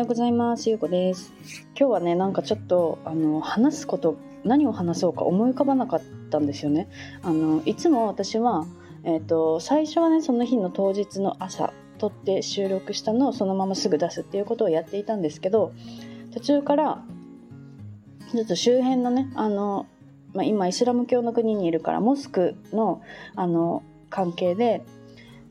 ようございます。ゆうこです。今日はね、なんかちょっとあの話すこと何を話そうか思い浮かばなかったんですよね。あのいつも私はえっ、ー、と最初はねその日の当日の朝撮って収録したのをそのまますぐ出すっていうことをやっていたんですけど、途中からちょっと周辺のねあのまあ、今イスラム教の国にいるからモスクのあの関係で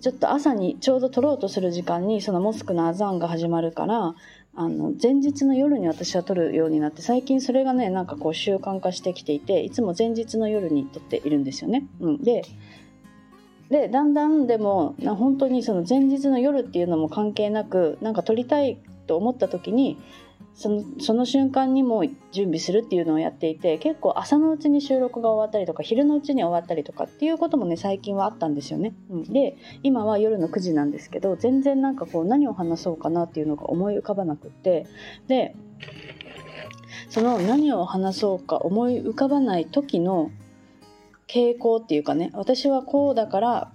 ちょっと朝にちょうど撮ろうとする時間にそのモスクのアザンが始まるからあの前日の夜に私は撮るようになって最近それがねなんかこう習慣化してきていていつも前日の夜に撮っているんですよね。うん、ででだんだんでも本当にその前日の夜っていうのも関係なくなんか撮りたいと思った時にそのその瞬間にも準備するっていうのをやっていて結構朝のうちに収録が終わったりとか昼のうちに終わったりとかっていうこともね最近はあったんですよね。うん、で今は夜の9時なんですけど全然なんかこう何を話そうかなっていうのが思い浮かばなくってでその何を話そうか思い浮かばない時の傾向っていうかね私はこうだから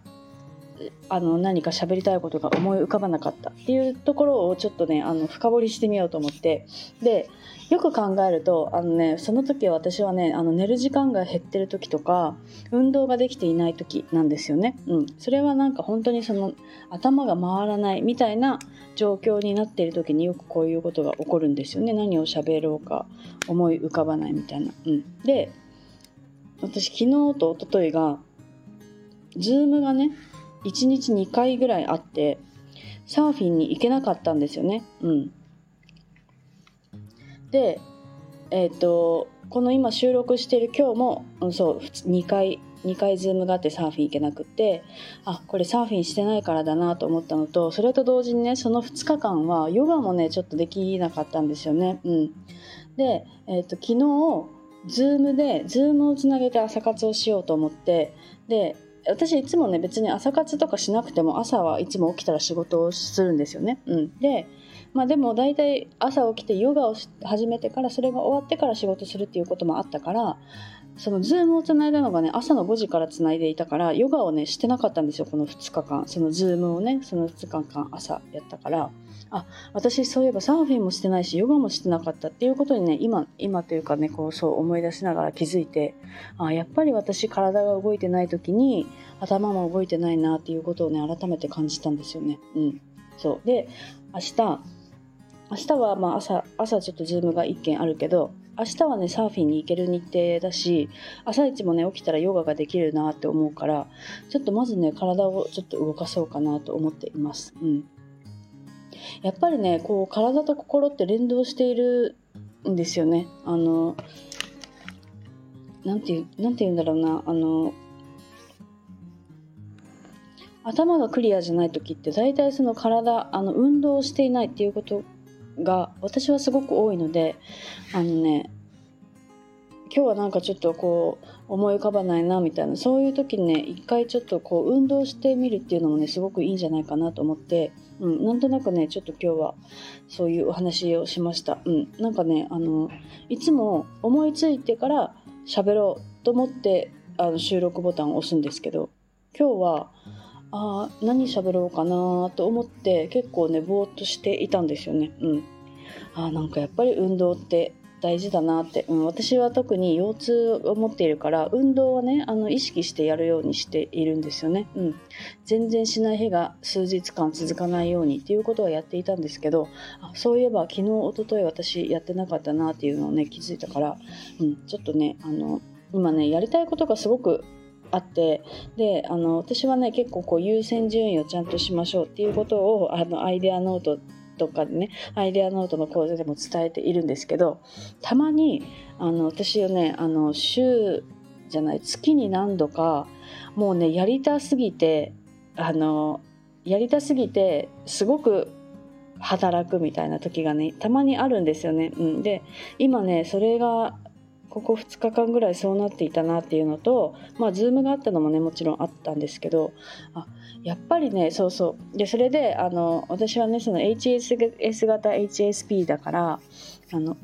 あの何か喋りたいことが思い浮かばなかったっていうところをちょっとねあの深掘りしてみようと思ってでよく考えるとあの、ね、その時は私はねあの寝る時間が減ってる時とか運動ができていない時なんですよね。うん、それはなんか本当にその頭が回らないみたいな状況になっている時によくこういうことが起こるんですよね。何を喋ろうか思い浮かばないみたいな。うん、で私昨日と一昨日が Zoom がね1日2回ぐらいあってサーフィンに行けなかったんですよね。うん、でえっ、ー、とこの今収録してる今日も、うん、そう2回2回ズームがあってサーフィン行けなくてあこれサーフィンしてないからだなと思ったのとそれと同時にねその2日間はヨガもねちょっとできなかったんですよね。うん、で、えーと、昨日ズームでズームをつなげて朝活をしようと思ってで私いつもね別に朝活とかしなくても朝はいつも起きたら仕事をするんですよね。うん、でまあでも大体朝起きてヨガを始めてからそれが終わってから仕事するっていうこともあったからそのズームをつないだのがね朝の5時からつないでいたからヨガをねしてなかったんですよこの2日間。そのズームをねその2日間朝やったから。あ私そういえばサーフィンもしてないしヨガもしてなかった。っていうことにね今今というかねこうそう思い出しながら気づいてあやっぱり私体が動いてない時に頭も動いてないなっていうことをね改めて感じたんですよね。うん。そう。で明日明日はまあ朝朝ちょっとズームが1件あるけど明日はねサーフィンに行ける日程だし朝一もね起きたらヨガができるなって思うからちょっとまずね体をちょっと動かそうかなと思っています。うんやっぱりねこう体と心って連動しているんですよね。あのなんていうなんて言うんだろうなあの頭がクリアじゃない時って大体その体あの運動をしていないっていうことが私はすごく多いのであのね今日はなんかちょっとこう思い浮かばないなみたいなそういう時にね一回ちょっとこう運動してみるっていうのもねすごくいいんじゃないかなと思って、うん、なんとなくねちょっと今日はそういうお話をしました、うん、なんかねあのいつも思いついてから喋ろうと思ってあの収録ボタンを押すんですけど今日はあ何喋ろうかなと思って結構ねぼーっとしていたんですよね。うん、あなんかやっぱり運動って大事だなって、うん、私は特に腰痛を持っているから運動はねあの意識してやるようにしているんですよね、うん、全然しない日が数日間続かないようにっていうことはやっていたんですけどあそういえば昨日一昨日私やってなかったなっていうのをね気づいたから、うん、ちょっとねあの今ねやりたいことがすごくあってであの私はね結構こう優先順位をちゃんとしましょうっていうことをあのアイデアノートとかでねアイデアノートの講座でも伝えているんですけどたまにあの私はねあの週じゃない月に何度かもうねやりたすぎてあのやりたすぎてすごく働くみたいな時がねたまにあるんですよね。うん、で今ねそれがここ2日間ぐらいそうなっていたなっていうのとまあ Zoom があったのもねもちろんあったんですけどあやっぱりねそうそう。でそれであの私はねその HS 型 HSP だからあの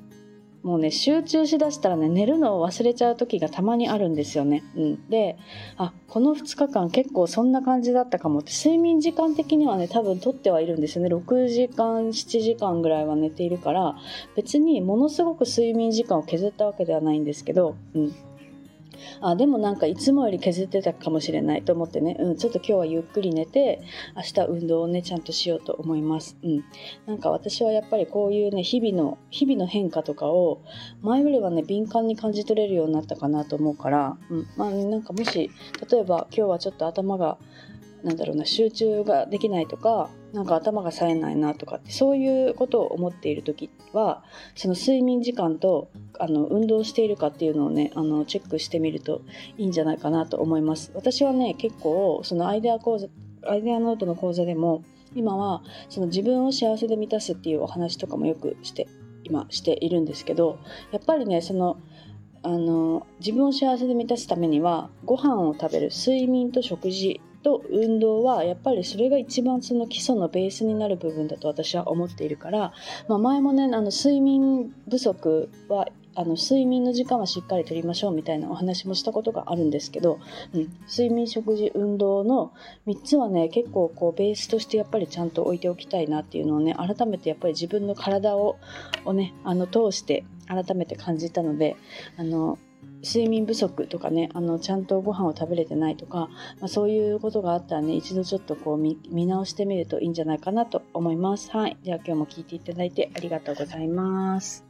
もうね集中しだしたらね寝るのを忘れちゃう時がたまにあるんですよね。うん、であこの2日間結構そんな感じだったかもって睡眠時間的にはね多分とってはいるんですよね。6時間7時間ぐらいは寝ているから別にものすごく睡眠時間を削ったわけではないんですけど、うん、あでもなんかいつもより削ってたかもしれないと思ってね、うん、ちょっと今日はゆっくり寝て明日運動をねちゃんとしようと思います、うん、なんか私はやっぱりこういうね日々の日々の変化とかを前よりはね敏感に感じ取れるようになったかなと思うから、うん、まあなんかもし例えば今日はちょっと頭がなんだろうな集中ができないとかなんか頭が冴えないなとかってそういうことを思っている時はその睡眠時間とあの運動しているかっていうのをねあのチェックしてみるといいんじゃないかなと思います。私はね結構そのアイデア講座アイデアノートの講座でも今はその自分を幸せで満たすっていうお話とかもよくして今しているんですけどやっぱりねそのあの自分を幸せで満たすためにはご飯を食べる睡眠と食事と運動はやっぱりそれが一番その基礎のベースになる部分だと私は思っているから、まあ、前もねあの睡眠不足はあの睡眠の時間はしっかりとりましょうみたいなお話もしたことがあるんですけど、うん、睡眠食事運動の3つはね結構こうベースとしてやっぱりちゃんと置いておきたいなっていうのをね改めてやっぱり自分の体ををねあの通して改めて感じたのであの睡眠不足とかねあのちゃんとご飯を食べれてないとか、まあ、そういうことがあったらね一度ちょっとこう見直してみるといいんじゃないかなと思います。はい。では今日も聞いていただいてありがとうございます。